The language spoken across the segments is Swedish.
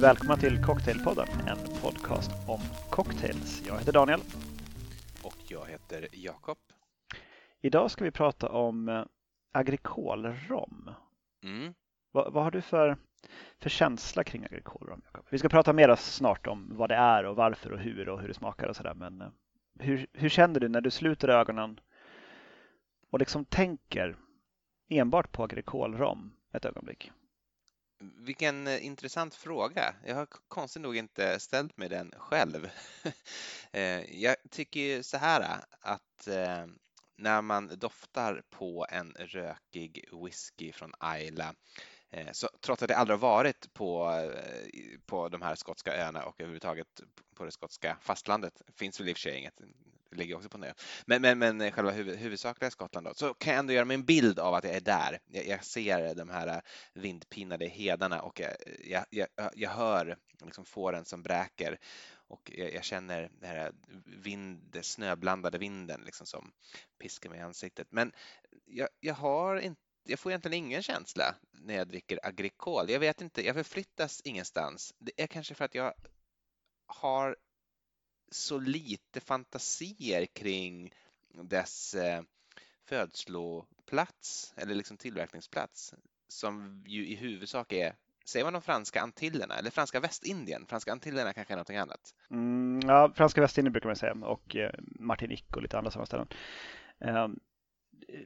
Välkomna till Cocktailpodden, en podcast om cocktails. Jag heter Daniel. Och jag heter Jakob. Idag ska vi prata om eh, agrikolrom. Mm. Vad, vad har du för, för känsla kring agrikolrom? Jakob? Vi ska prata mer snart om vad det är och varför och hur och hur det smakar och sådär. Men eh, hur, hur känner du när du sluter ögonen och liksom tänker enbart på agrikolrom ett ögonblick? Vilken eh, intressant fråga. Jag har konstigt nog inte ställt mig den själv. Eh, jag tycker så här eh, att när man doftar på en rökig whisky från Isla så trots att jag aldrig har varit på, på de här skotska öarna och överhuvudtaget på det skotska fastlandet, finns väl i och för sig inget ligger också på en ö. Men, men, men eh, själva huvud, huvudsakliga Skottland då, så kan jag ändå göra mig en bild av att jag är där. Jag, jag ser de här eh, vindpinade hedarna och eh, jag, jag, jag, jag hör liksom fåren som bräker och jag, jag känner den här vind, snöblandade vinden liksom som piskar mig i ansiktet. Men jag, jag har inte jag får egentligen ingen känsla när jag dricker agrikol. Jag vet inte, jag förflyttas ingenstans. Det är kanske för att jag har så lite fantasier kring dess eh, födsloplats eller liksom tillverkningsplats som ju i huvudsak är Säger man de franska Antillerna eller franska Västindien? Franska Antillerna kanske är någonting annat? Mm, ja, franska Västindien brukar man säga och eh, Martinique och lite andra sådana ställen. Ehm,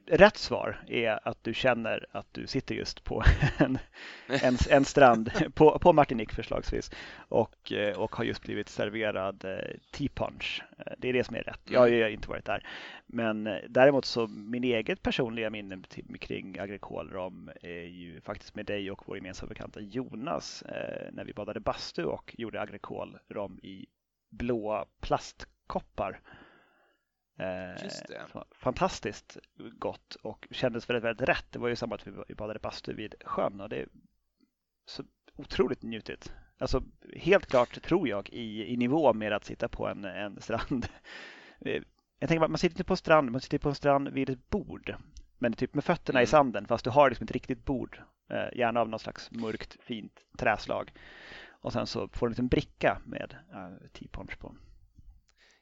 rätt svar är att du känner att du sitter just på en, en, en strand på, på Martinique förslagsvis och, eh, och har just blivit serverad eh, tea punch. Eh, det är det som är rätt. Jag har ju inte varit där. Men däremot så min eget personliga minne kring agrikolrom är ju faktiskt med dig och vår gemensamma bekanta Jonas när vi badade bastu och gjorde agrikolrom i blåa plastkoppar. Eh, fantastiskt gott och kändes väldigt, väldigt rätt. Det var ju samma att vi badade bastu vid sjön och det är så otroligt njutigt. Alltså helt klart tror jag i, i nivå med att sitta på en, en strand. Eh, jag tänker man sitter inte på en strand, man sitter på en strand vid ett bord. Men typ med fötterna mm. i sanden fast du har liksom ett riktigt bord. Eh, gärna av något slags mörkt fint träslag. Och sen så får du en liten bricka med tea punch på.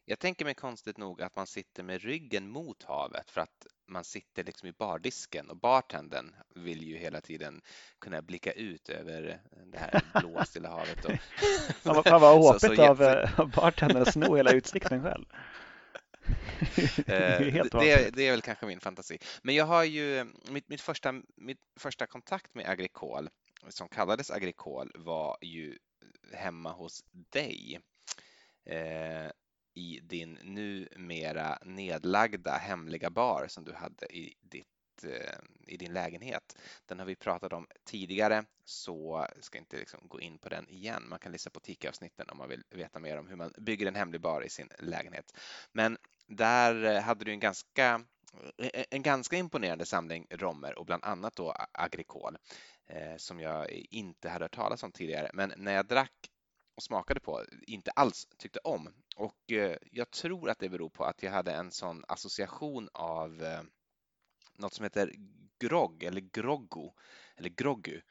Jag tänker mig konstigt nog att man sitter med ryggen mot havet för att man sitter liksom i bardisken och bartendern vill ju hela tiden kunna blicka ut över det här blåa Stilla havet. Och... Fan vad håpigt av jätte... bartendern att sno hela utsikten själv. det, är det, det, är väl kanske min fantasi. Men jag har ju, mitt, mitt, första, mitt första kontakt med agrikol som kallades agrikol var ju hemma hos dig. Eh, i din numera nedlagda hemliga bar som du hade i, ditt, eh, i din lägenhet. Den har vi pratat om tidigare så jag ska inte liksom gå in på den igen. Man kan lyssna på TICA-avsnitten om man vill veta mer om hur man bygger en hemlig bar i sin lägenhet. Men där eh, hade du en ganska eh, en ganska imponerande samling romer och bland annat då agrikol som jag inte hade hört talas om tidigare. Men när jag drack och smakade på inte alls tyckte om. Och eh, jag tror att det beror på att jag hade en sån association av eh, något som heter grogg eller groggo eller groggu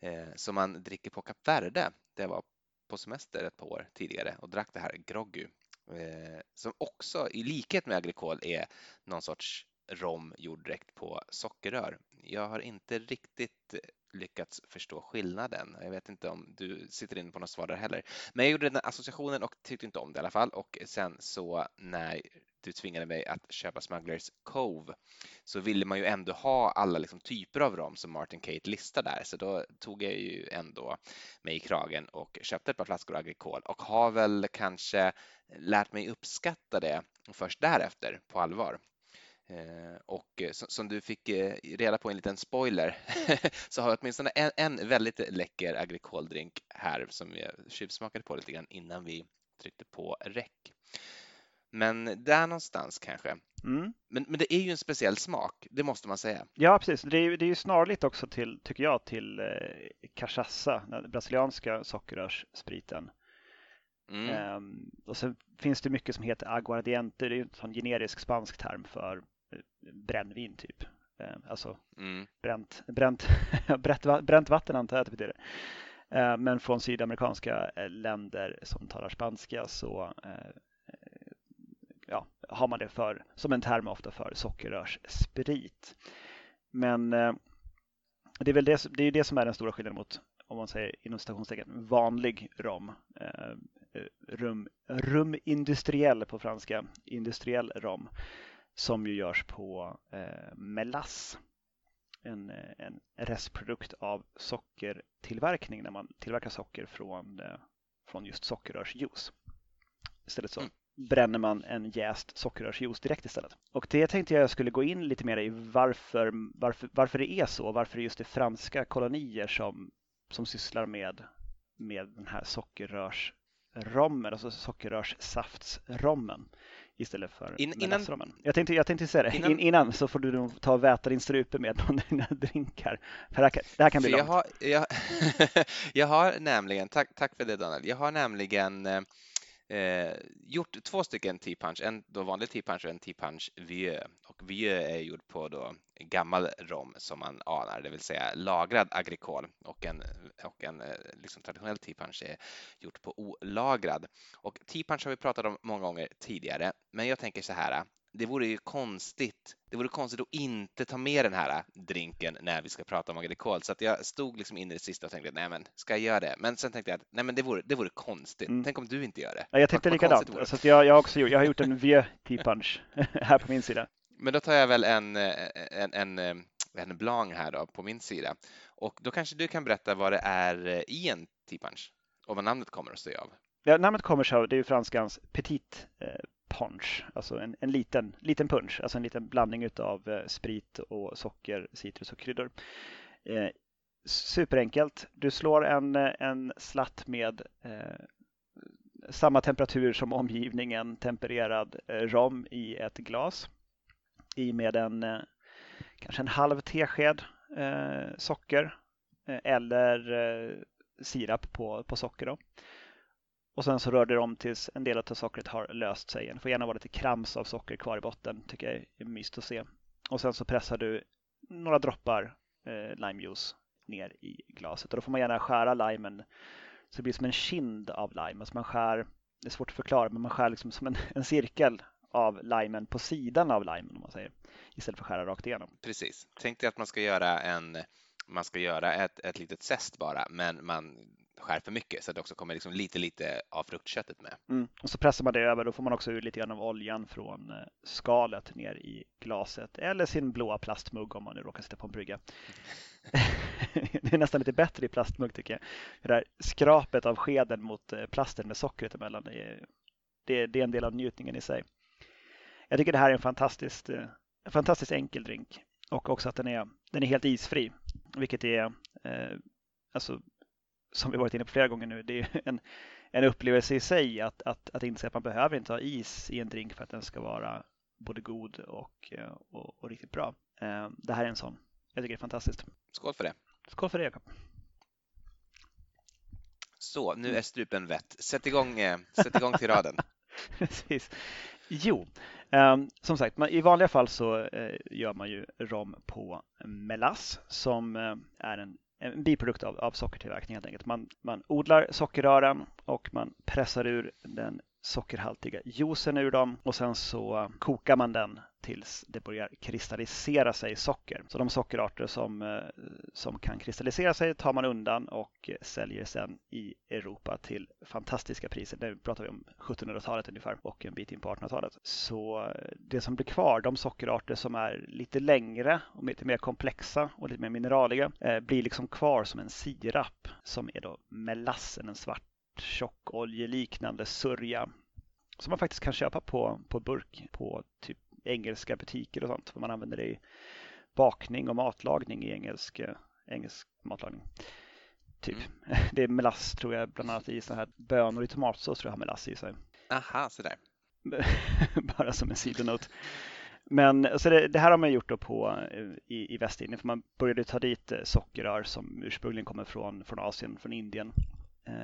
eh, som man dricker på Kap Verde där jag var på semester ett par år tidigare och drack det här groggu eh, som också i likhet med agrikol är någon sorts rom gjord direkt på sockerrör. Jag har inte riktigt lyckats förstå skillnaden. Jag vet inte om du sitter inne på något svar där heller. Men jag gjorde den associationen och tyckte inte om det i alla fall. Och sen så när du tvingade mig att köpa Smugglers Cove så ville man ju ändå ha alla liksom typer av rom som Martin Kate listar där. Så då tog jag ju ändå mig i kragen och köpte ett par flaskor Agricole och har väl kanske lärt mig uppskatta det först därefter på allvar. Eh, och eh, som du fick eh, reda på en liten spoiler så har jag åtminstone en, en väldigt läcker agrikoldrink här som jag tjuvsmakade på lite grann innan vi tryckte på räck. Men där någonstans kanske. Mm. Men, men det är ju en speciell smak, det måste man säga. Ja, precis. Det är, det är ju snarligt också till, tycker jag, till eh, cachaça, den brasilianska sockerrörsspriten. Mm. Um, och sen finns det mycket som heter aguardiente, det är en sån generisk spansk term för brännvin typ. Eh, alltså mm. bränt, bränt, bränt, bränt vatten antar jag att det betyder. Men från sydamerikanska länder som talar spanska så ja, har man det för, som en term ofta för sockerrörssprit. Men det är väl det, det, är det som är den stora skillnaden mot, om man säger inom citationstecken, vanlig rom. rum, rum industriell på franska, industriell rom som ju görs på eh, melass. En, en restprodukt av sockertillverkning när man tillverkar socker från, eh, från just sockerrörsjuice. Istället så mm. bränner man en jäst sockerrörsjuice direkt istället. Och det tänkte jag skulle gå in lite mer i varför, varför, varför det är så, varför det just är franska kolonier som, som sysslar med, med den här sockerrörsrommen, alltså sockerrörssaftsrommen istället för In, innan, jag, tänkte, jag tänkte säga det, innan, In, innan så får du nog ta och väta din strupe med någon av dina drinkar. För det här kan, det här kan bli långt. Jag har, jag, jag har nämligen, tack, tack för det Daniel, jag har nämligen eh, eh, gjort två stycken tea punch, en då vanlig tea punch och en tea punch vieux. Och vieux är gjord på då gammal rom som man anar, det vill säga lagrad agrikol och en, och en eh, liksom traditionell tea punch är gjort på olagrad. Och tea punch har vi pratat om många gånger tidigare, men jag tänker så här, det vore ju konstigt. Det vore konstigt att inte ta med den här drinken när vi ska prata om agrikol. Så att jag stod liksom in i det sista och tänkte, nej men ska jag göra det? Men sen tänkte jag att nej men det vore, det vore konstigt. Mm. Tänk om du inte gör det? Ja, jag tänkte likadant. Så att jag, jag, också gjort, jag har gjort en vieux tea punch här på min sida. Men då tar jag väl en, eh, en, en, eh, en blanc här då på min sida. Och då kanske du kan berätta vad det är eh, i en t-punch och vad namnet kommer att sig av. Ja, namnet kommer sig av, det är ju franskans petit punch, alltså en, en liten, liten punch, alltså en liten blandning utav sprit och socker, citrus och kryddor. Eh, superenkelt. Du slår en, en slatt med eh, samma temperatur som omgivningen, tempererad rom i ett glas. I med en eh, kanske en halv tesked eh, socker eh, eller eh, sirap på, på socker. Då. Och sen så rör du om tills en del av sockret har löst sig. Det får gärna vara lite krams av socker kvar i botten, tycker jag är mysigt att se. Och sen så pressar du några droppar eh, limejuice ner i glaset. Och då får man gärna skära limen så det blir som en kind av lime. Alltså man skär, det är svårt att förklara, men man skär liksom som en, en cirkel av limen på sidan av limen om man säger. Istället för att skära rakt igenom. Precis. Tänk dig att man ska göra en man ska göra ett, ett litet zest bara, men man skär för mycket så att det också kommer liksom lite, lite av fruktköttet med. Mm. Och så pressar man det över, då får man också ur lite grann av oljan från eh, skalet ner i glaset eller sin blåa plastmugg om man nu råkar sitta på en brygga. det är nästan lite bättre i plastmugg tycker jag. Det där skrapet av skeden mot eh, plasten med sockret emellan, det är, det är en del av njutningen i sig. Jag tycker det här är en fantastiskt, eh, en fantastiskt enkel drink och också att den är, den är helt isfri, vilket är eh, alltså som vi varit inne på flera gånger nu, det är en, en upplevelse i sig att, att, att inse att man behöver inte ha is i en drink för att den ska vara både god och, och, och riktigt bra. Eh, det här är en sån. Jag tycker det är fantastiskt. Skål för det. Skål för det, Jakob. Så, nu är strupen vett. Sätt igång, eh, sätt igång till raden. Precis. Jo, eh, som sagt, man, i vanliga fall så eh, gör man ju rom på melass som eh, är en en biprodukt av, av sockertillverkning helt enkelt. Man, man odlar sockerrören och man pressar ur den sockerhaltiga juicen ur dem och sen så kokar man den tills det börjar kristallisera sig socker. Så de sockerarter som, eh, som kan kristallisera sig tar man undan och säljer sen i Europa till fantastiska priser. Nu pratar vi om 1700-talet ungefär och en bit in på 1800-talet. Så eh, det som blir kvar, de sockerarter som är lite längre och lite mer komplexa och lite mer mineraliga, eh, blir liksom kvar som en sirap som är då melassen, en svart tjockoljeliknande sörja som man faktiskt kan köpa på, på burk på typ engelska butiker och sånt. För man använder det i bakning och matlagning i engelsk, eh, engelsk matlagning. Typ. Mm. Det är melass tror jag bland annat i sådana här bönor i tomatsås tror jag har melass i sig. Aha, sådär. Bara som en sidonote. Men så det, det, här har man gjort då på, eh, i, i Västindien för man började ta dit eh, sockerrör som ursprungligen kommer från, från Asien, från Indien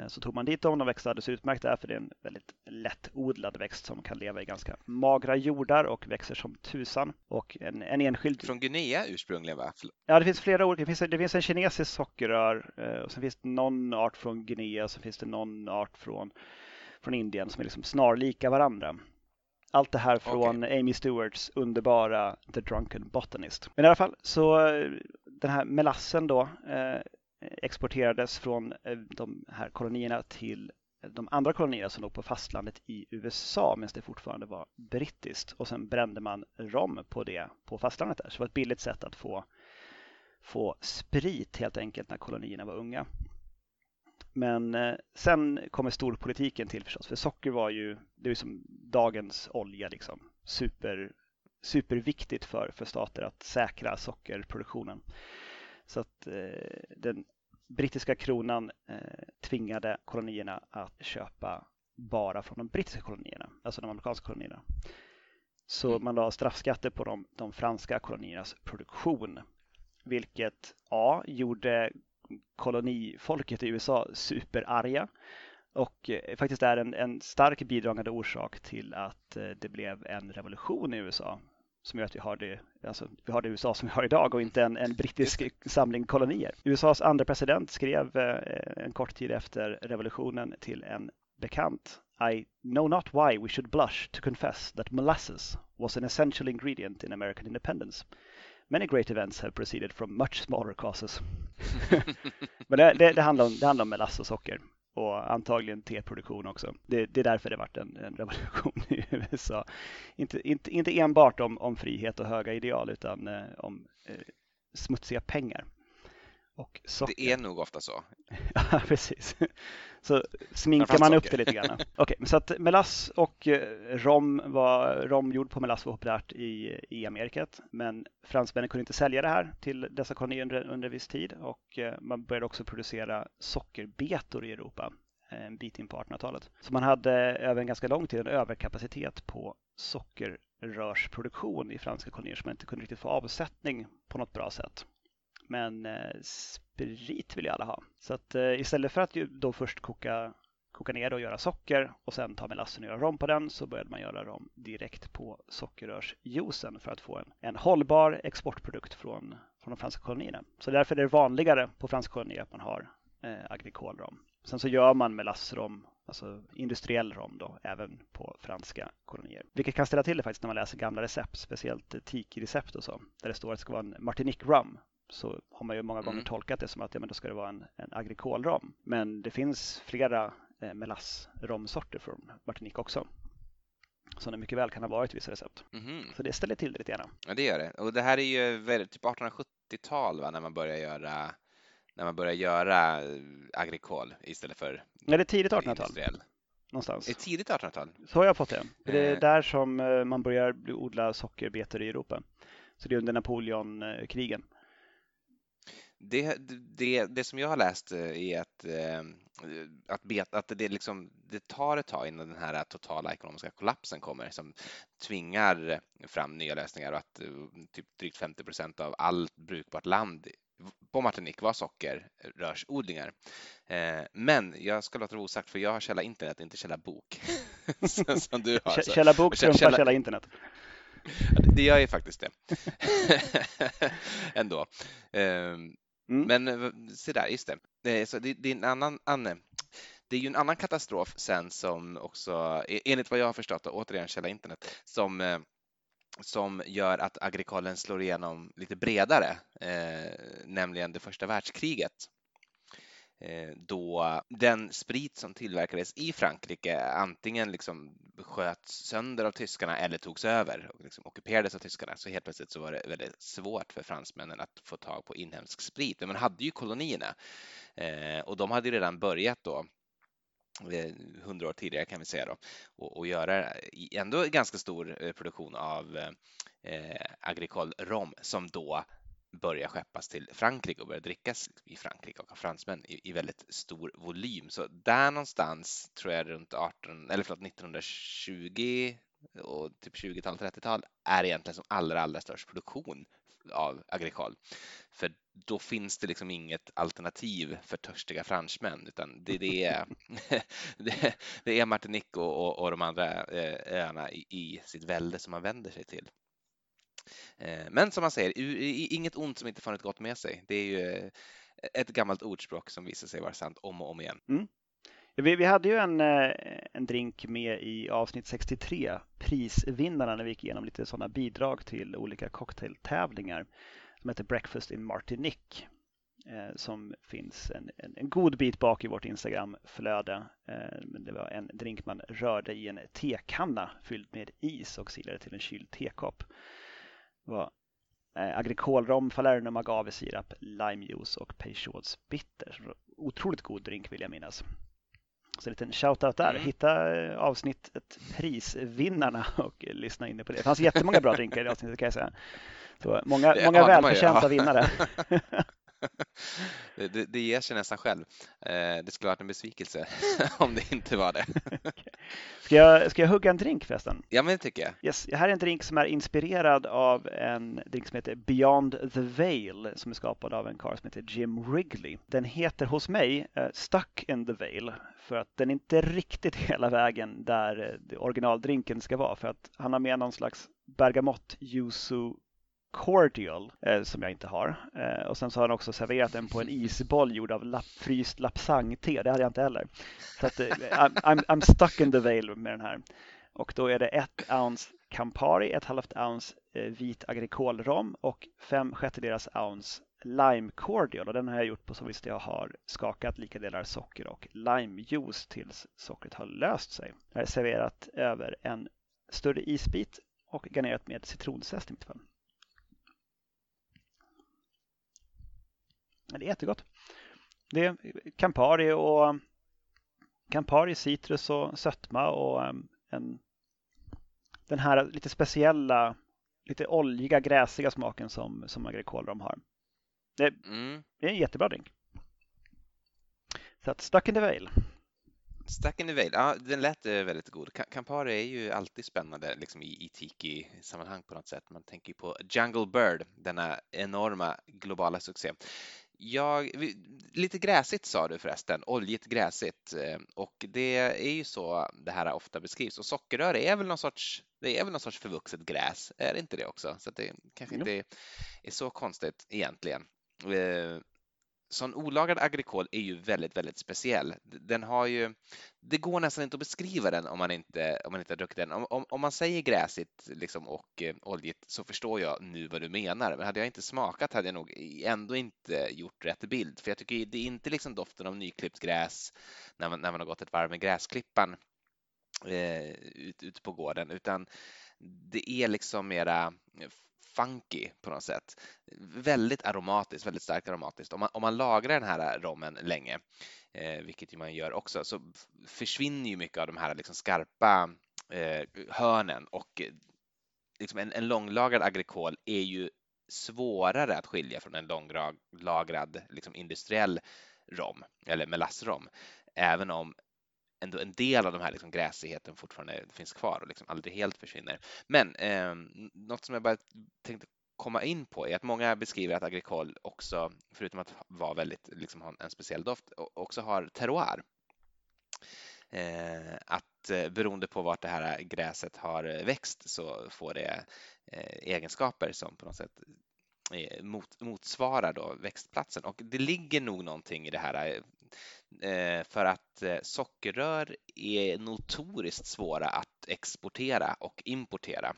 så tog man dit dem, de växte alldeles utmärkt där för det är en väldigt lättodlad växt som kan leva i ganska magra jordar och växer som tusan. Och en, en enskild... Från Guinea ursprungligen va? Ja, det finns flera olika. Det finns, det finns en kinesisk sockerrör eh, och sen finns det någon art från Guinea och sen finns det någon art från, från Indien som är liksom snarlika varandra. Allt det här från okay. Amy Stewarts underbara The Drunken Botanist. Men i alla fall så eh, den här melassen då eh, exporterades från eh, de här kolonierna till de andra kolonierna som låg på fastlandet i USA medan det fortfarande var brittiskt. Och sen brände man rom på det på fastlandet där. Så det var ett billigt sätt att få, få sprit helt enkelt när kolonierna var unga. Men eh, sen kommer storpolitiken till förstås. För socker var ju, det är som dagens olja liksom. Super, superviktigt för, för stater att säkra sockerproduktionen. Så att eh, den brittiska kronan eh, tvingade kolonierna att köpa bara från de brittiska kolonierna, alltså de amerikanska kolonierna. Så mm. man la straffskatter på de, de franska koloniernas produktion, vilket A gjorde kolonifolket i USA superarga och eh, faktiskt är en, en stark bidragande orsak till att det blev en revolution i USA som gör att vi har det, alltså, vi har det USA som vi har idag och inte en, en brittisk samling kolonier. USAs andra president skrev eh, en kort tid efter revolutionen till en bekant I know not why we should blush to confess that molasses was an essential ingredient in American independence. Many great events have proceeded from much smaller causes. Men det, det, det, handlar om, det handlar om melass och socker och antagligen teproduktion också. Det, det är därför det varit en, en, revolution i USA. Inte, inte, inte enbart om, om frihet och höga ideal utan eh, om eh, smutsiga pengar. Och socker. Det är nog ofta så. ja, precis. Så sminkar man upp det lite grann. Okej, okay, så att melass och eh, rom var rom gjord på melass var populärt i, i Amerikat. Men fransmännen kunde inte sälja det här till dessa kolonier under, under viss tid och eh, man började också producera sockerbetor i Europa en bit in på 1800-talet. Så man hade över en ganska lång tid en överkapacitet på sockerrörsproduktion i franska kolonier som man inte kunde riktigt få avsättning på något bra sätt. Men eh, sprit vill ju alla ha. Så att eh, istället för att då först koka, koka ner och göra socker och sen ta melassen och göra rom på den så började man göra rom direkt på sockerrörsjuicen för att få en, en hållbar exportprodukt från, från de franska kolonierna. Så därför är det vanligare på franska kolonier att man har eh, agrikolrom. Sen så gör man melassrom, alltså industriell rom då, även på franska kolonier. Vilket kan ställa till det faktiskt när man läser gamla recept, speciellt eh, tiki-recept och så, där det står att det ska vara en Martinique rum så har man ju många gånger mm. tolkat det som att ja, men då ska det vara en, en agrikolrom. Men det finns flera eh, melassromsorter från Martinique också. Som det mycket väl kan ha varit vissa recept. Mm. Så det ställer till det lite grann. Ja, det gör det. Och det här är ju väldigt, typ 1870-tal va, när man börjar göra när man börjar göra eh, agrikol istället för Ja, det är tidigt 1800-tal. Någonstans. Det är tidigt 1800-tal? Så har jag fått det. Det är eh. där som eh, man börjar odla sockerbetor i Europa. Så det är under Napoleonkrigen det, det, det som jag har läst eh, är att, eh, att, bet, att det, liksom, det tar ett tag innan den här totala ekonomiska kollapsen kommer som tvingar fram nya lösningar och att eh, typ drygt 50 procent av allt brukbart land på Martinique var sockerrörsodlingar. Men jag ska låta det osagt för jag har källa internet, inte källa bok. som du har. Källa bok trumfar källa internet. Det gör ju faktiskt det. Ändå. Mm. Men eh, se där, just det. Eh, så det, det, är en annan, Anne, det är ju en annan katastrof sen som också, e-, enligt vad jag har förstått, och återigen källa internet, som eh, som gör att agrikalen slår igenom lite bredare, eh, nämligen det första världskriget. Eh, då den sprit som tillverkades i Frankrike antingen liksom sköts sönder av tyskarna eller togs över och liksom ockuperades av tyskarna. Så helt plötsligt så var det väldigt svårt för fransmännen att få tag på inhemsk sprit. Men man hade ju kolonierna eh, och de hade ju redan börjat då eh, hundra år tidigare kan vi säga då och, och göra ändå ganska stor produktion av eh, agricol rom som då börja skeppas till Frankrike och börja drickas i Frankrike och av fransmän i, i väldigt stor volym. Så där någonstans tror jag runt 18, eller förlåt, 1920 och typ 20-tal, 30-tal är egentligen som allra, allra störst produktion av agrikal, För då finns det liksom inget alternativ för törstiga fransmän, utan det, det är, det, det är Martinique och, och, de andra eh, öarna i, i sitt välde som man vänder sig till. Eh, men som man säger, inget ont som inte får ett gott med sig. Det är ju eh, ett gammalt ordspråk som visar sig vara sant om och om igen. Mm. Vi, vi, hade ju en, eh, en drink med i avsnitt 63, prisvinnarna, när vi gick igenom lite sådana bidrag till olika cocktailtävlingar som heter Breakfast in Martinique som finns en, en, en, god bit bak i vårt Instagramflöde. Eh, det var en drink man rörde i en tekanna fylld med is och silade till en kyld tekopp. Det var eh, agrikolrom, falernum, agavesirap, limejuice och Peychauds bitter. Otroligt god drink vill jag minnas. Så en liten shout-out där. Mm. Hitta eh, avsnittet Prisvinnarna och lyssna in på det. Det fanns jättemånga bra drinkar i avsnittet kan jag säga. Så många många välförtjänta vinnare. det, det ger sig nästan själv. Eh, det skulle varit en besvikelse om det inte var det. ska, jag, ska jag hugga en drink förresten? Ja, men det tycker jag. Yes, här är en drink som är inspirerad av en drink som heter Beyond the Veil som är skapad av en karl som heter Jim Wrigley. Den heter hos mig uh, Stuck in the Veil för att den är inte riktigt hela vägen där uh, originaldrinken ska vara för att han har med någon slags bergamott yuzu cordial eh, som jag inte har. Eh, och sen så har han också serverat den på en isboll gjord av lapp, fryst lapsang-te. Det hade jag inte heller. Så att, eh, I'm, I'm, stuck in the veil med den här. Och då är det ett ounce Campari, ett halvt ounce eh, vit agrikolrom och fem sjättedelars ounce lime cordial och den har jag gjort på så vis att jag har skakat lika delar socker och limejuice tills sockret har löst sig. Jag har serverat över en större isbit och garnerat med citronzest i mitt fall. Det är jättegott. Det är Campari och Campari, citrus och sötma och um, en, den här lite speciella, lite oljiga, gräsiga smaken som, som agrikolrom har. Det, mm. det är en jättebra drink. Så att Stuck in the Veil. Stuck in the Veil, ja den lät eh, väldigt god. Campari är ju alltid spännande liksom i, i tiki-sammanhang på något sätt. Man tänker på Jungle Bird, denna enorma globala succé. Jag, lite gräsigt sa du förresten, oljigt gräsigt eh, och det är ju så det här ofta beskrivs och sockerrör är väl någon sorts, det är väl någon sorts förvuxet gräs, är det inte det också? Så det kanske inte är så konstigt egentligen. Sån olagrad agrikol är ju väldigt, väldigt speciell. Den har ju, det går nästan inte att beskriva den om man inte, om man inte har druckit den. Om, om, om man säger gräsigt liksom, och eh, oljigt så förstår jag nu vad du menar. Men hade jag inte smakat hade jag nog ändå inte gjort rätt bild. För jag tycker det är inte liksom doften av nyklippt gräs när man, när man har gått ett varv med gräsklippan eh, ute ut på gården, utan det är liksom mera eh, funky på något sätt. Väldigt aromatiskt, väldigt starkt aromatiskt. Om man, om man lagrar den här eh, rommen länge, eh, vilket man gör också, så försvinner ju mycket av de här eh, liksom skarpa eh, hörnen och liksom en, en långlagrad agrikol är ju svårare att skilja från en långlagrad liksom industriell rom eller melassrom, även om ändå en del av de här liksom gräsigheten fortfarande finns kvar och liksom aldrig helt försvinner. Men eh, något som jag bara tänkte komma in på är att många beskriver att agrikol också, förutom att vara väldigt, liksom ha en speciell doft, också har terroir. Eh, att eh, beroende på vart det här gräset har växt så får det eh, egenskaper som på något sätt eh, mot, motsvarar då växtplatsen och det ligger nog någonting i det här eh, Eh, för att eh, sockerrör är notoriskt svåra att exportera och importera.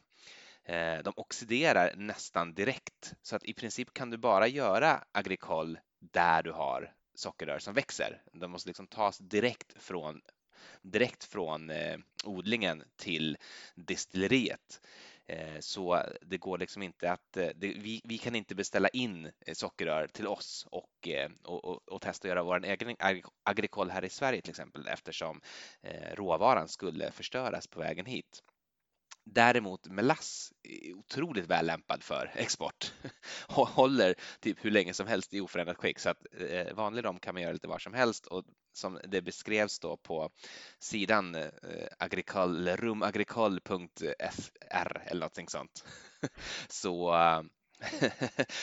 Eh, de oxiderar nästan direkt så att i princip kan du bara göra agrikol där du har sockerrör som växer. De måste liksom tas direkt från direkt från odlingen till destilleriet. Eh, så det går liksom inte att, eh, det, vi, vi, kan inte beställa in eh, sockerrör till oss och, och, och, och testa att göra vår egen agrikol här i Sverige till exempel eftersom råvaran skulle förstöras på vägen hit. Däremot melass är otroligt väl lämpad för export och håller typ hur länge som helst i oförändrat skick så att vanlig rom kan man göra lite var som helst och som det beskrevs då på sidan eh, agricol, rumagricol.fr eller någonting sånt. Så, eh,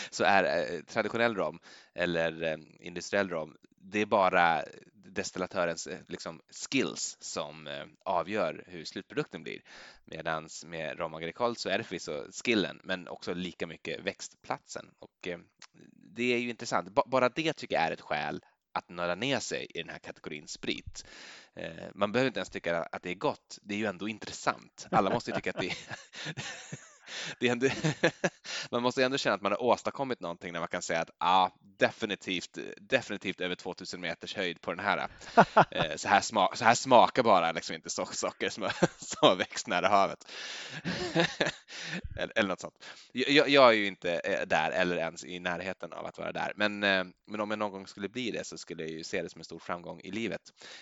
så är eh, traditionell rom eller eh, industriell rom, det är bara destillatörens liksom, skills som avgör hur slutprodukten blir. Medan med rom agricole så är det förvisso skillen men också lika mycket växtplatsen. Och det är ju intressant. Bara det tycker jag är ett skäl att nörda ner sig i den här kategorin sprit. Eh, man behöver inte ens tycka att det är gott, det är ju ändå intressant. Alla måste ju tycka att det är det är ändå, man måste ändå känna att man har åstadkommit någonting när man kan säga att ah, definitivt, definitivt över 2000 meters höjd på den här. Eh, så här, smak, så här smakar bara liksom inte socker som, som har växt nära havet. eller, något sånt. Jag, jag, är ju inte eh, där eller ens i närheten av att vara där, men, eh, men om jag någon gång skulle bli det så skulle jag ju se det som en stor framgång i livet.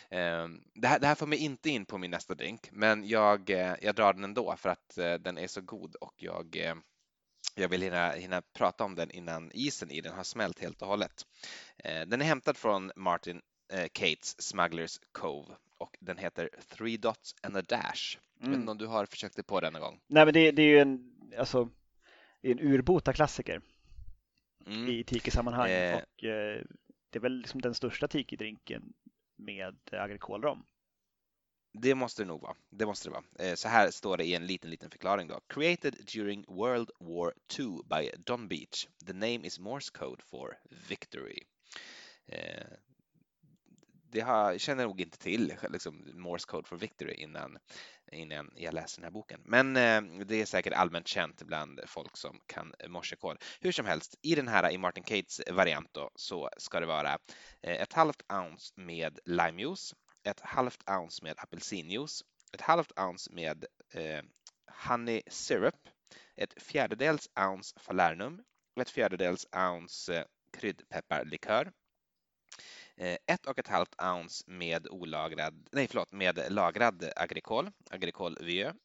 Ehm, det här, det här får mig inte in på min nästa drink, men jag, eh, jag drar den ändå för att den är så god och jag, jag vill hinna, hinna prata om den innan isen i den har smält helt och hållet. Den är hämtad från Martin Kates Cates Smugglers Cove och den heter Three Dots and a Dash. Mm. Jag vet inte om du har försökt dig på den någon gång? Nej, men det, det är ju en, alltså, en urbota klassiker mm. i tiki-sammanhang eh. och eh, det är väl liksom den största tiki-drinken med agrikolrom. Det måste det nog vara. Det måste det vara. Eh, så här står det i en liten, liten förklaring då. Created during World War II by Don Beach. The name is Morse code for victory. Det har, jag känner nog inte till liksom, Morse code for victory innan, innan jag läste den här boken. Men eh, det är säkert allmänt känt bland folk som kan morsekod. Hur som helst, i den här i Martin Cates variant då, så ska det vara eh, ett halvt ounce med limejuice, ett halvt ounce med apelsinjuice, ett halvt ounce med eh, honey syrup, ett fjärdedels ounce falernum, ett fjärdedels ounce eh, kryddpepparlikör, Eh, ett och ett halvt ounce med olagrad, nej förlåt, med lagrad agricol, agricol vieux,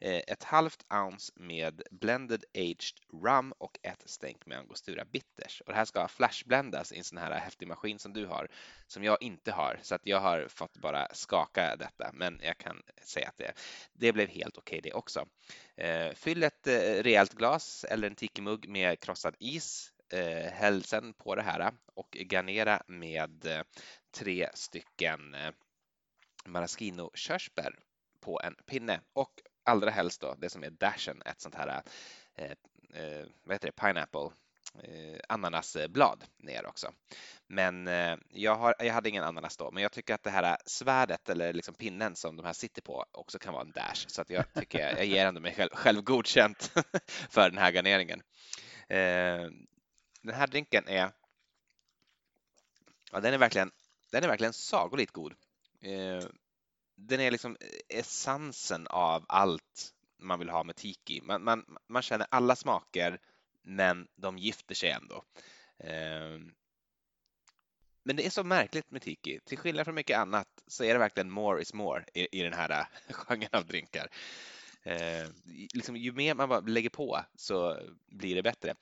eh, ett halvt ounce med blended aged rum och ett stänk med angostura bitters. Och det här ska flashblendas i en sån här häftig maskin som du har, som jag inte har, så att jag har fått bara skaka detta, men jag kan säga att det, det blev helt okej okay det också. Eh, fyll ett rejält glas eller en tikimugg med krossad is eh, hälsen på det här eh, och garnera med eh, tre stycken eh, maraschino körsbär på en pinne och allra helst då det som är dashen, ett sånt här eh, eh, vad heter det, pineapple eh, ananasblad ner också. Men jag, har, jag hade ingen ananas då, men jag tycker att det här svärdet eller liksom pinnen som de här sitter på också kan vara en dash, så att jag tycker jag, jag ger ändå mig själv, själv godkänt för den här garneringen. Den här drinken är, ja, den är verkligen, den är verkligen sagolikt god. Eh, den är liksom essensen av allt man vill ha med tiki. Man, man, man känner alla smaker, men de gifter sig ändå. Eh, men det är så märkligt med tiki. Till skillnad från mycket annat så är det verkligen more is more i, i den här eh, genren av drinkar. Eh, liksom, ju mer man lägger på så blir det bättre.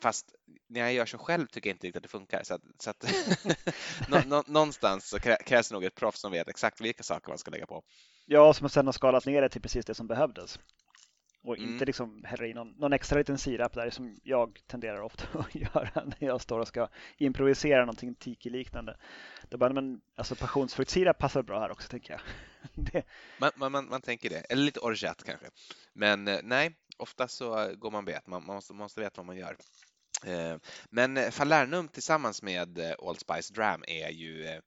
Fast när jag gör så själv tycker jag inte riktigt att det funkar. Så att, så att någonstans så krävs det nog ett proffs som vet exakt vilka saker man ska lägga på. Ja, som sen har skalat ner det till precis det som behövdes. Och inte mm. liksom hälla i någon, någon, extra liten sirap där som jag tenderar ofta att göra när jag står och ska improvisera någonting tiki-liknande. Då bara, men alltså passionsfruktsirap passar bra här också tänker jag. det... man, man, man, man, tänker det, eller lite orgeat kanske. Men eh, nej, ofta så går man bet, man, man måste, man måste veta vad man gör. Eh, men Falernum tillsammans med eh, Allspice Dram är ju, eh,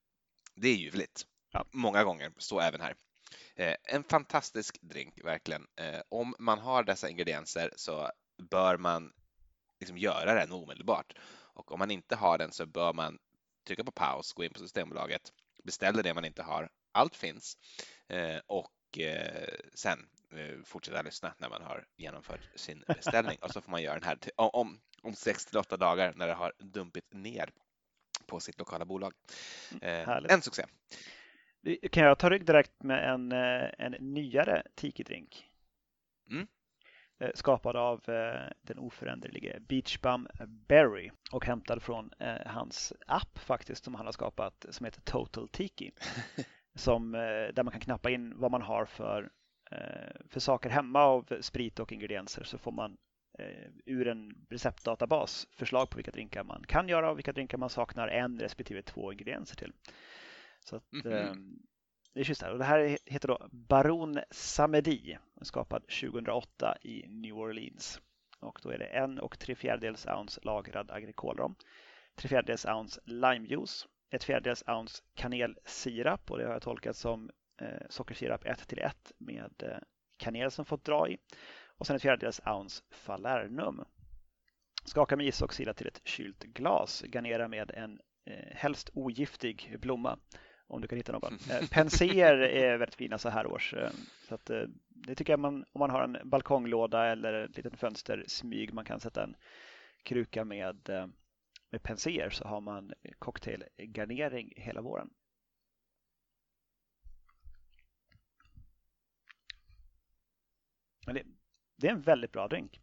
det är ljuvligt. Ja. Många gånger, så även här. En fantastisk drink, verkligen. Om man har dessa ingredienser så bör man liksom göra den omedelbart. Och om man inte har den så bör man trycka på paus, gå in på Systembolaget, beställa det man inte har. Allt finns. Och sen fortsätta lyssna när man har genomfört sin beställning och så får man göra den här om, om 6 till 8 dagar när det har dumpit ner på sitt lokala bolag. Eh, en succé! Kan jag ta rygg direkt med en, eh, en nyare tiki-drink? Mm. Eh, skapad av den oföränderlige Beach Bum Berry och hämtad från hans app faktiskt som han har skapat som heter Total Tiki. som, där man kan knappa in vad man har för, för saker hemma av sprit och ingredienser så får man ur en receptdatabas förslag på vilka drinkar man kan göra och vilka drinkar man saknar en respektive två ingredienser till. Så att, mm -hmm. Det är just det. Och det här heter då Baron Samedi, skapad 2008 i New Orleans. Och då är det en och tre fjärdedels ounce lagrad agrikolrom, tre fjärdedels ounce limejuice, ett fjärdedels ounce kanelsirap och det har jag tolkat som eh, sockersirap 1 till 1 med eh, kanel som fått dra i och sen ett fjärdedels ounce falernum. Skaka med is och sila till ett kylt glas. Garnera med en eh, helst ogiftig blomma om du kan hitta någon. Eh, Penséer är väldigt fina så här års. Eh, så att, eh, det tycker jag man, om man har en balkonglåda eller ett litet fönstersmyg man kan sätta en kruka med, med penséer så har man cocktailgarnering hela våren. Men det, det är en väldigt bra drink.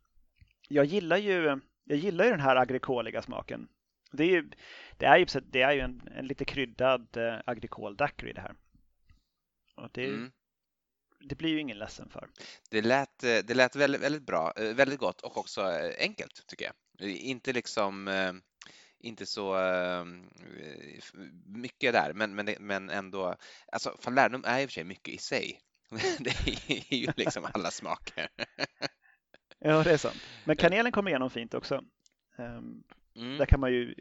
Jag gillar ju, jag gillar ju den här agrikoliga smaken. Det är ju, det är ju, det är ju en, en lite kryddad eh, agrikol daiquiri det här. Och det, mm. det blir ju ingen ledsen för. Det lät, eh, det lät väldigt, väldigt bra, eh, väldigt gott och också eh, enkelt tycker jag. Inte liksom inte så mycket där, men, men, men ändå. Alltså falernum är i och för sig mycket i sig. Det är ju liksom alla smaker. Ja, det är sant. Men kanelen kommer igenom fint också. Ehm, Mm. Där kan man ju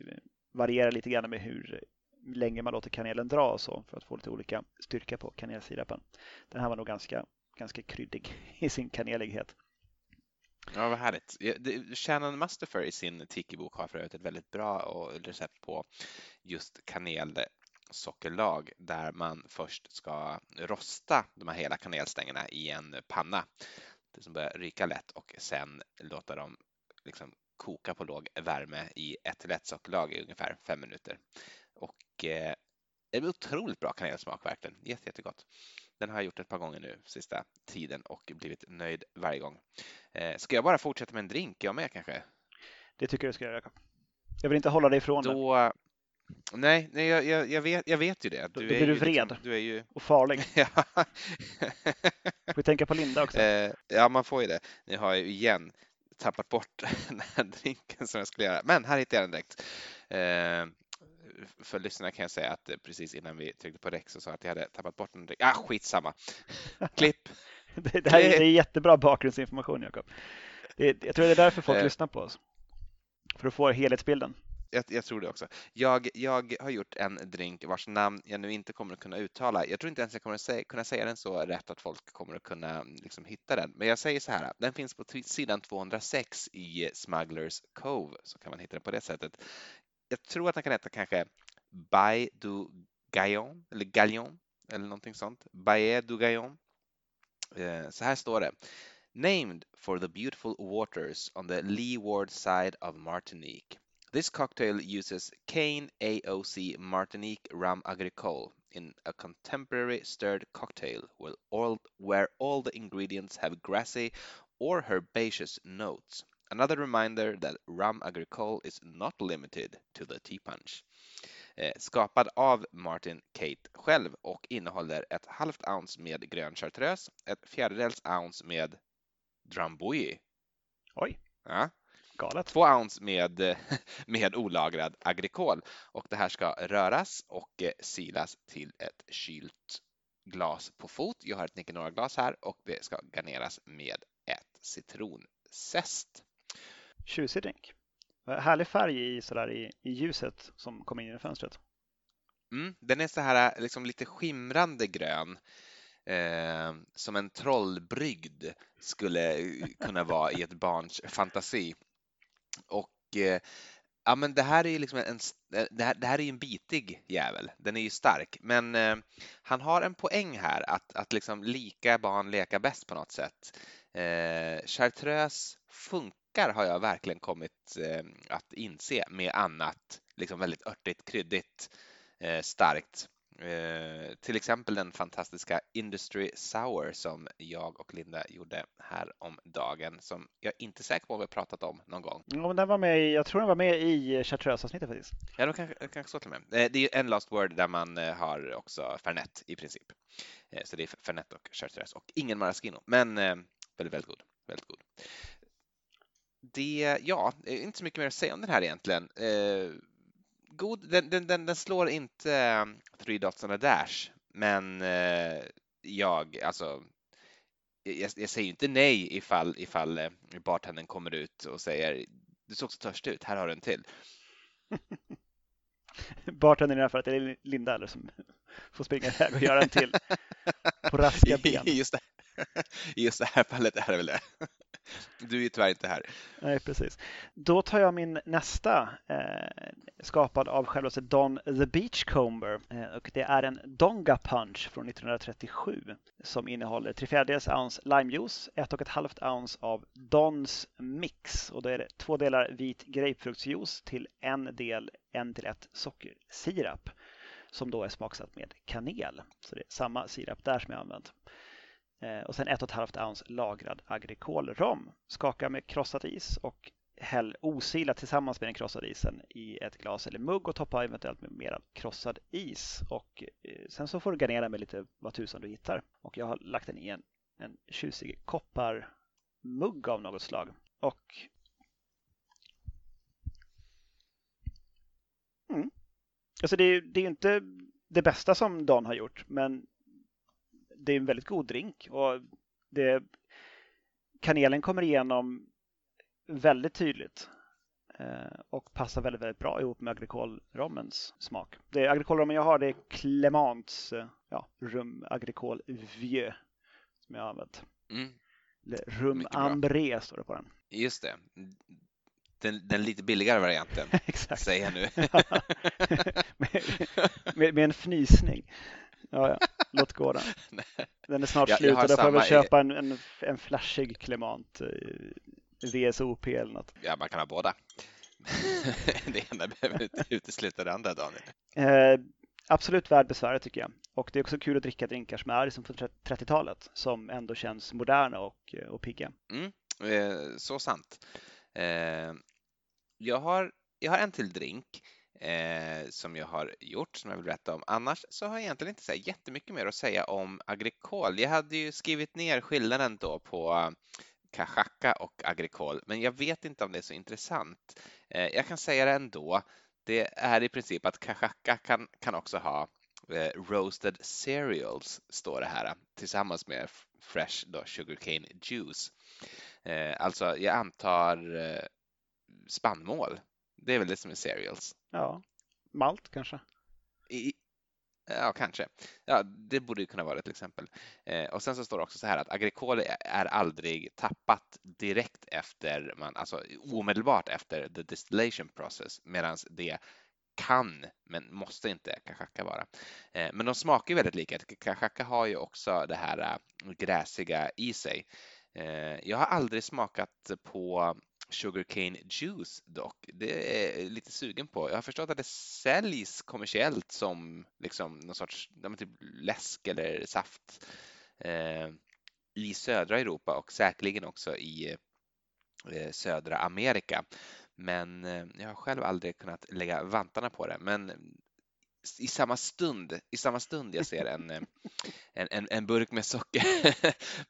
variera lite grann med hur länge man låter kanelen dra och så för att få lite olika styrka på kanelsirapen. Den här var nog ganska, ganska kryddig i sin kanelighet. Ja, vad härligt. Shannon Mustafer i sin Tiki-bok har för övrigt ett väldigt bra recept på just kanelsockerlag där man först ska rosta de här hela kanelstängerna i en panna det som börjar ryka lätt och sen låta dem liksom koka på låg värme i ett ett sockerlag i ungefär fem minuter. Och eh, det blir otroligt bra kanelsmak verkligen. Jätte, jättegott. Den har jag gjort ett par gånger nu sista tiden och blivit nöjd varje gång. Eh, ska jag bara fortsätta med en drink jag med kanske? Det tycker jag du ska göra. Jag vill inte hålla dig ifrån Då... det. Nej, nej jag, jag, jag, vet, jag vet ju det. Du Då blir du liksom- vred liksom, du är ju... och farlig. ja. får tänka på Linda också. Eh, ja, man får ju det. Nu har jag ju igen tappat bort den här drinken som jag skulle göra. Men här hittade jag den direkt. Eh, för lyssnarna kan jag säga att precis innan vi tryckte på räck så sa jag att jag hade tappat bort en drink. Ah, skitsamma. Klipp. det, det här är, är jättebra bakgrundsinformation, Jakob. Jag tror det är därför folk eh, lyssnar på oss. För att få helhetsbilden jag, jag, tror det också. Jag, jag har gjort en drink vars namn jag nu inte kommer att kunna uttala. Jag tror inte ens jag kommer att säga, kunna säga den så rätt att folk kommer att kunna liksom, hitta den. Men jag säger så här, den finns på sidan 206 i Smugglers Cove, så kan man hitta den på det sättet. Jag tror att den kan heta kanske Bay du Gaillon, eller Gallion, eller någonting sånt. Baie du Gaillon. Eh, så här står det. Named for the beautiful waters on the leeward side of Martinique. This cocktail uses Cane AOC Martinique Rum Agricole in a contemporary stirred cocktail where all, where all the ingredients have grassy or herbaceous notes. Another reminder that Rum Agricole is not limited to the tea punch. Eh, skapad av Martin Kate själv och innehåller ett halvt ounce med grön chartreuse, ett fjärdedels ounce med Drambuie. Oj! Ja, Galet. Två ounce med, med olagrad agrikol och det här ska röras och eh, silas till ett kylt glas på fot. Jag har ett Nicanora-glas här och det ska garneras med ett citronzest. Tjusig drink. Härlig färg i, sådär, i, i ljuset som kom in i fönstret. Mm, den är så här liksom lite skimrande grön. Eh, som en trollbrygd skulle kunna vara i ett barns fantasi. Och eh, ja, men det här är ju liksom en, eh, det här, det här är en bitig jävel. Den är ju stark, men eh, han har en poäng här att, att liksom lika barn leka bäst på något sätt. Eh, chartreuse funkar har jag verkligen kommit eh, att inse med annat, liksom väldigt örtigt, kryddigt, eh, starkt. Eh, till exempel den fantastiska Industry Sour som jag och Linda gjorde här om dagen som jag inte är säker på om vi har pratat om någon gång. Ja, men den var med, jag tror den var med i chartreuse-avsnittet faktiskt. Ja, det kanske, kanske så till och med. Eh, det är en Last Word där man eh, har också Fernet i princip. Så det är Fernet och chartreuse och ingen maraschino, men väldigt, väldigt god. Väldigt god. det, ja, inte så mycket mer att säga om den här egentligen. God, den, den, den, den, slår inte Three Dots on a Dash, men eh, jag, alltså, jag, jag, säger inte nej ifall, ifall eh, bartendern kommer ut och säger du såg så törstig ut, här har du en till. bartendern i det här fallet är Linda eller som får springa iväg och göra en till på raska ben. Just det. Just det här fallet är det väl det. Du är tyvärr inte här. Nej, precis. Då tar jag min nästa, eh, skapad av självaste Don the Beachcomber. Eh, och det är en Donga Punch från 1937 som innehåller 3 fjärdedels ounce limejuice, 1,5 ounce av Dons Mix och då är det två delar vit grapefruktsjuice till en del 1 till 1 sockersirap som då är smaksatt med kanel. Så det är samma sirap där som jag använt. Eh, och sen 1,5 ounce lagrad agrikolrom. Skaka med krossat is och häll osilat tillsammans med den krossade isen i ett glas eller mugg och toppa eventuellt med mer krossad is. Och eh, sen så får du garnera med lite vad tusan du hittar. Och jag har lagt den i en, en tjusig kopparmugg av något slag. Och mm. Alltså det, det är inte det bästa som Dan har gjort, men det är en väldigt god drink och det, kanelen kommer igenom väldigt tydligt eh, och passar väldigt, väldigt bra ihop med agrikolrommens smak. Det agrikolrommen jag har det är Clements eh, ja, rum agricole vieux som jag har använt. Mm. Rum Ambré står det på den. Just det. Den, den lite billigare varianten, Exakt. säger jag nu. med, med, med, en fnysning. Ja, ja. Låt gå den. Den är snart slut och då får jag väl köpa en, en, en flashig Clement eh, VSOP eller något. Ja, man kan ha båda. det ena behöver inte utesluta det andra, Daniel. Eh, absolut värd besväret tycker jag. Och det är också kul att dricka drinkar som är som från 30-talet som ändå känns moderna och, och pigga. Mm, eh, så sant. Eh, jag, har, jag har en till drink eh, som jag har gjort som jag vill berätta om. Annars så har jag egentligen inte så jättemycket mer att säga om agrikol. Jag hade ju skrivit ner skillnaden då på eh, Kajaka och agrikol, men jag vet inte om det är så intressant. Eh, jag kan säga det ändå. Det är i princip att Kajaka kan, kan också ha eh, roasted cereals, står det här, tillsammans med fresh då, sugarcane juice. Eh, alltså, jag antar eh, spannmål det är väl det som är cereals. Ja, malt kanske. I, ja, kanske. Ja, det borde ju kunna vara ett exempel. Eh, och sen så står det också så här att agrikol är aldrig tappat direkt efter man, alltså omedelbart efter the distillation process, medan det kan, men måste inte kachaka vara. Eh, men de smakar väldigt lika. Kachaka har ju också det här äh, gräsiga i sig. Eh, jag har aldrig smakat på Sugarcane Juice dock. Det är jag lite sugen på. Jag har förstått att det säljs kommersiellt som liksom någon sorts typ läsk eller saft eh, i södra Europa och säkerligen också i eh, södra Amerika. Men eh, jag har själv aldrig kunnat lägga vantarna på det. Men i samma stund, i samma stund jag ser en, eh, en, en, en burk med socker,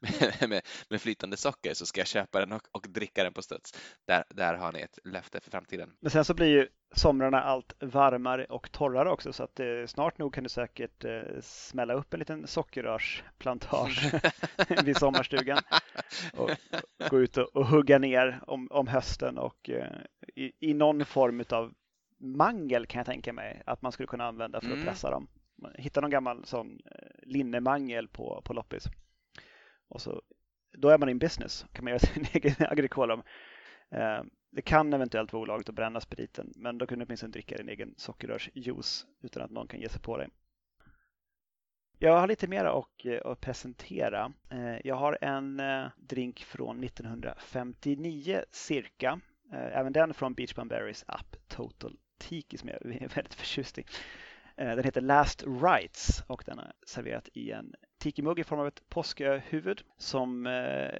med, med, med, flytande socker, så ska jag köpa den och, och, dricka den på studs. Där, där har ni ett löfte för framtiden. Men sen så blir ju somrarna allt varmare och torrare också, så att eh, snart nog kan du säkert eh, smälla upp en liten sockerrörsplantage vid sommarstugan och, och gå ut och, och, hugga ner om, om hösten och eh, i, i någon form av mangel kan jag tänka mig att man skulle kunna använda för att mm. pressa dem. Hitta någon gammal sån eh, linnemangel på, på loppis. Och så, då är man in business, kan man göra sin egen agrikolum. Eh, det kan eventuellt vara olagligt att bränna spriten, men då kan du åtminstone dricka din egen sockerrörsjuice utan att någon kan ge sig på dig. Jag har lite mer att, eh, att presentera. Jag har en drink från 1959 cirka. Även den från Beach Berries app Total tiki som jag är väldigt förtjust i. Eh, den heter Last Rights och den är serverat i en tiki-mugg i form av ett påskhuvud som eh,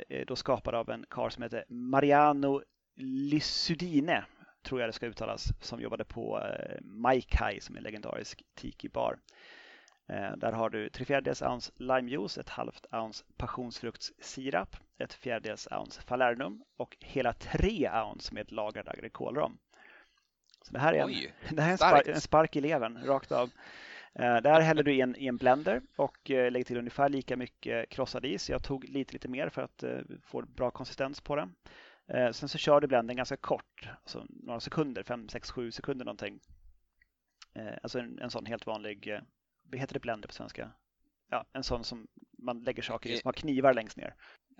är då skapad av en karl som heter Mariano Lissudine, tror jag det ska uttalas, som jobbade på eh, Maikai som är en legendarisk tiki-bar. Där har du 3 fjärdedels ounce limejuice, ett halvt ounce passionsfruktssirap, ett fjärdedels ounce Falernum och hela tre ounce med lagrad agrikolrom. Så det här är, en, Oj, det här är en, spark, en spark i levern, rakt av. Eh, Det här häller du i en, i en blender och eh, lägger till ungefär lika mycket krossad is. Jag tog lite, lite mer för att eh, få bra konsistens på den. Eh, Sen så kör du blenden ganska kort, alltså några sekunder, 5, 6, 7 sekunder någonting. Alltså en, en sån helt vanlig, eh, vad heter det blender på svenska? Ja, en sån som man lägger saker i, som har knivar längst ner.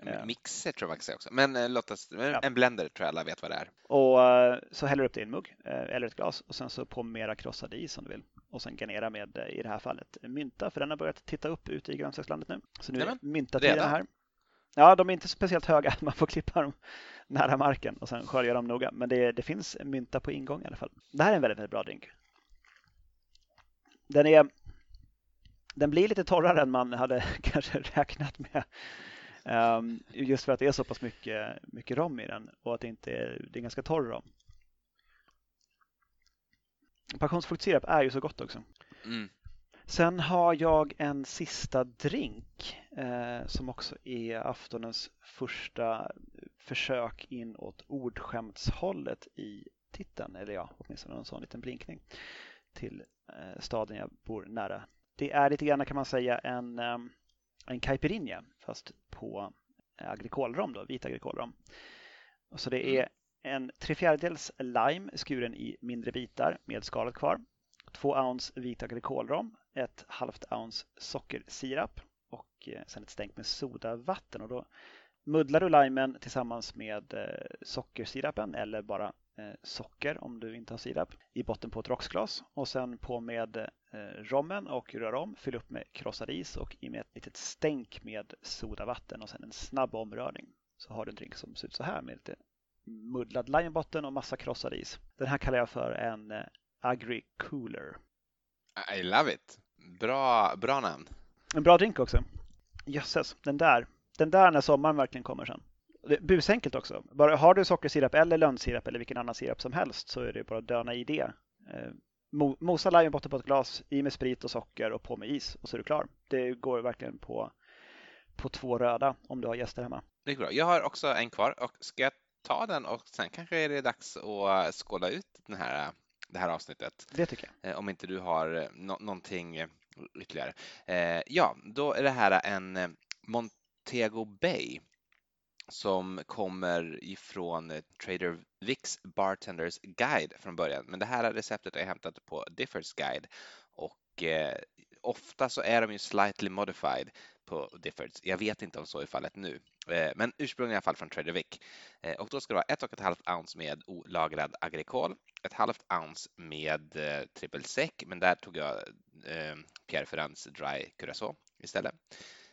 Ja. Mixer tror jag man kan säga också. Men eh, låt oss, Ja. en blender tror jag alla vet vad det är. Och eh, så häller du upp det i en mugg eh, eller ett glas och sen så på mera krossad is om du vill. Och sen garnera med, eh, i det här fallet, mynta för den har börjat titta upp ute i grönsakslandet nu. Så nu är myntatiden här. Ja, de är inte speciellt höga. Man får klippa dem nära marken och sen skölja dem noga. Men det, det finns mynta på ingång i alla fall. Det här är en väldigt, väldigt bra drink. Den är den blir lite torrare än man hade kanske räknat med. Ehm, just för att det är så pass mycket, mycket rom i den och att det inte är, det är ganska torr rom. Passionsfruktsirap är ju så gott också. Mm. Sen har jag en sista drink eh, som också är aftonens första försök in åt ordskämtshållet i titeln. Eller ja, åtminstone en sån liten blinkning till eh, staden jag bor nära. Det är lite grann kan man säga en, eh, en caipirinha fast på agrikolrom, då, vit agrikolrom. Och så det är en tre fjärdedels lime skuren i mindre bitar med skalet kvar. Två ounce vit agrikolrom, ett halvt ounce sockersirap och eh, sen ett stänk med sodavatten. Och då muddlar du limen tillsammans med eh, sockersirapen eller bara eh, socker om du inte har sirap i botten på ett rocksglas och sen på med eh, rommen och rör om, fyll upp med krossad is och i med ett litet stänk med sodavatten och sen en snabb omrörning. Så har du en drink som ser ut så här med lite muddlad lime i botten och massa krossad is. Den här kallar jag för en eh, Agri Cooler. I love it. Bra, bra namn. En bra drink också. Jösses, den där. Den där när sommaren verkligen kommer sen. Busenkelt också. Bara, har du sockersirap eller lönnsirap eller vilken annan sirap som helst så är det bara att döna i det. Eh, mo- mosa lime i botten på ett glas, i med sprit och socker och på med is och så är du klar. Det går verkligen på, på två röda om du har gäster hemma. Det är bra. Jag har också en kvar och ska jag ta den och sen kanske är det dags att skåla ut den här, det här avsnittet. Det tycker jag. Eh, Om inte du har eh, nå- någonting eh, ytterligare. Eh, Ja, då är det här en eh, Montego Bay som kommer ifrån eh, Trader Vicks Bartenders Guide från början. Men det här receptet är hämtat på Diffords Guide och eh, ofta så är de ju slightly modified på Diffords. Jag vet inte om så är fallet nu, eh, men ursprungligen i alla fall från Trader Vic. Eh, och då ska det vara ett och ett halvt ounce med olagrad agrikol, ett halvt ounce med eh, triple sec, men där tog jag eh, Pierre Ferrands Dry Curacao istället.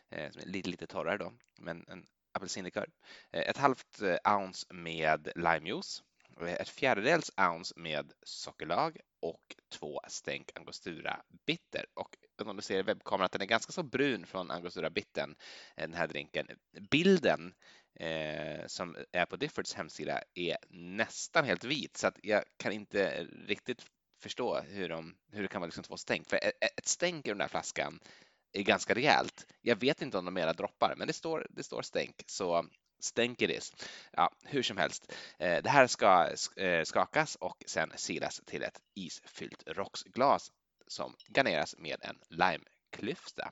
Eh, som är lite, lite torrare då, men en apelsinlikör. Eh, ett halvt eh, ounce med limejuice, eh, ett fjärdedels ounce med sockerlag och två stänk angostura bitter. Och om du ser i webbkameran att den är ganska så brun från angostura bitten, den här drinken. Bilden eh, som är på Diffords hemsida är nästan helt vit så att jag kan inte riktigt förstå hur, de, hur det kan vara liksom två stänk. För ett, ett stänk i den där flaskan är ganska rejält. Jag vet inte om de mera droppar, men det står, det står stänk, så stänk it is. Ja, hur som helst. Eh, det här ska eh, skakas och sen silas till ett isfyllt rocksglas som garneras med en limeklyfta.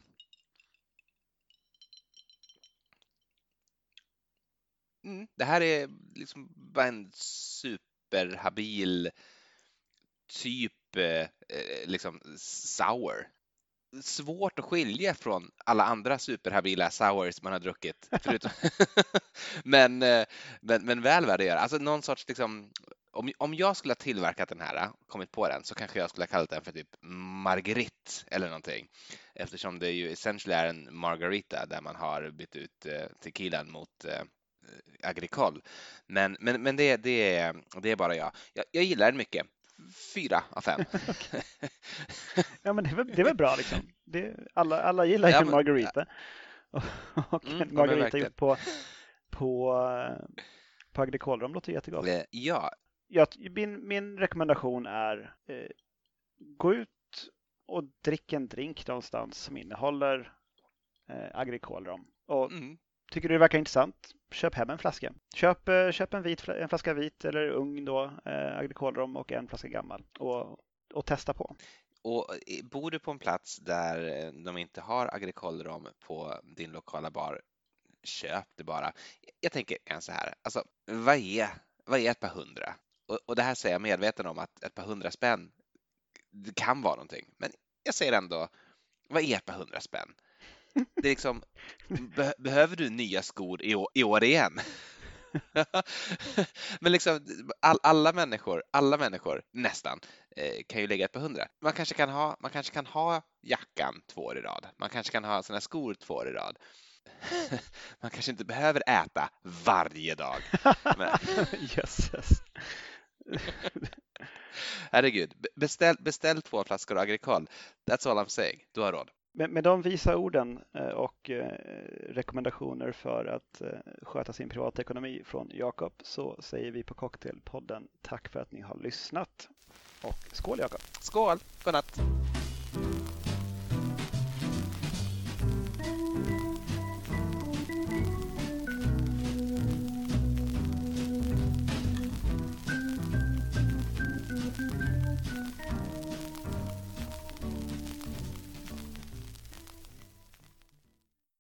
Mm, det här är liksom bara en superhabil typ eh, eh liksom sour. Svårt att skilja från alla andra superhabila sours man har druckit. Förutom men, eh, men, men väl värd att göra. Alltså någon sorts liksom om, om jag skulle ha tillverkat den här, kommit på den, så kanske jag skulle ha kallat den för typ Marguerite eller någonting. Eftersom det ju essentially är en margarita där man har bytt ut eh, tequilan mot eh, agrikol. Men, men, men det, det, är, det är bara jag. jag. Jag gillar den mycket. Fyra av fem. Ja, men det är väl, det är väl bra liksom. Det, alla, alla gillar ju Ja, men- margarita. Och, och Mm, ja, margarita gjord på, på, eh, på agrikolrom låter jättegott. Eh, ja, Jag, min, min rekommendation är eh, gå ut och drick en drink någonstans som innehåller eh, agrikolrom. Och mm, Tycker du det verkar intressant? Köp hem en flaska. Köp, eh, köp en, vit, en flaska vit eller ung då, eh, agrikolrom och en flaska gammal och, och testa på. Och eh, bor du på en plats där eh, de inte har agrikolrom på din lokala bar, köp det bara. Jag tänker så här, alltså vad är, vad är ett par hundra? Och, och det här säger jag medveten om att ett par hundra spänn det kan vara någonting, men jag säger ändå, vad är ett par hundra spänn? Det är liksom, be behöver du nya skor i år, i år igen? Men liksom all, alla människor, alla människor nästan, eh, kan ju lägga ett par hundra. Man kanske kan ha, man kanske kan ha jackan två år i rad. Man kanske kan ha sina skor två år i rad. Man kanske inte behöver äta varje dag. Men... Jösses. Herregud, beställ, beställ två flaskor Agricol. That's all I'm saying. Du har råd. Med, med de visa orden eh, och eh, rekommendationer för att eh, sköta sin privatekonomi från Jakob så säger vi på Cocktailpodden tack för att ni har lyssnat. Och skål Jakob! Skål! Godnatt!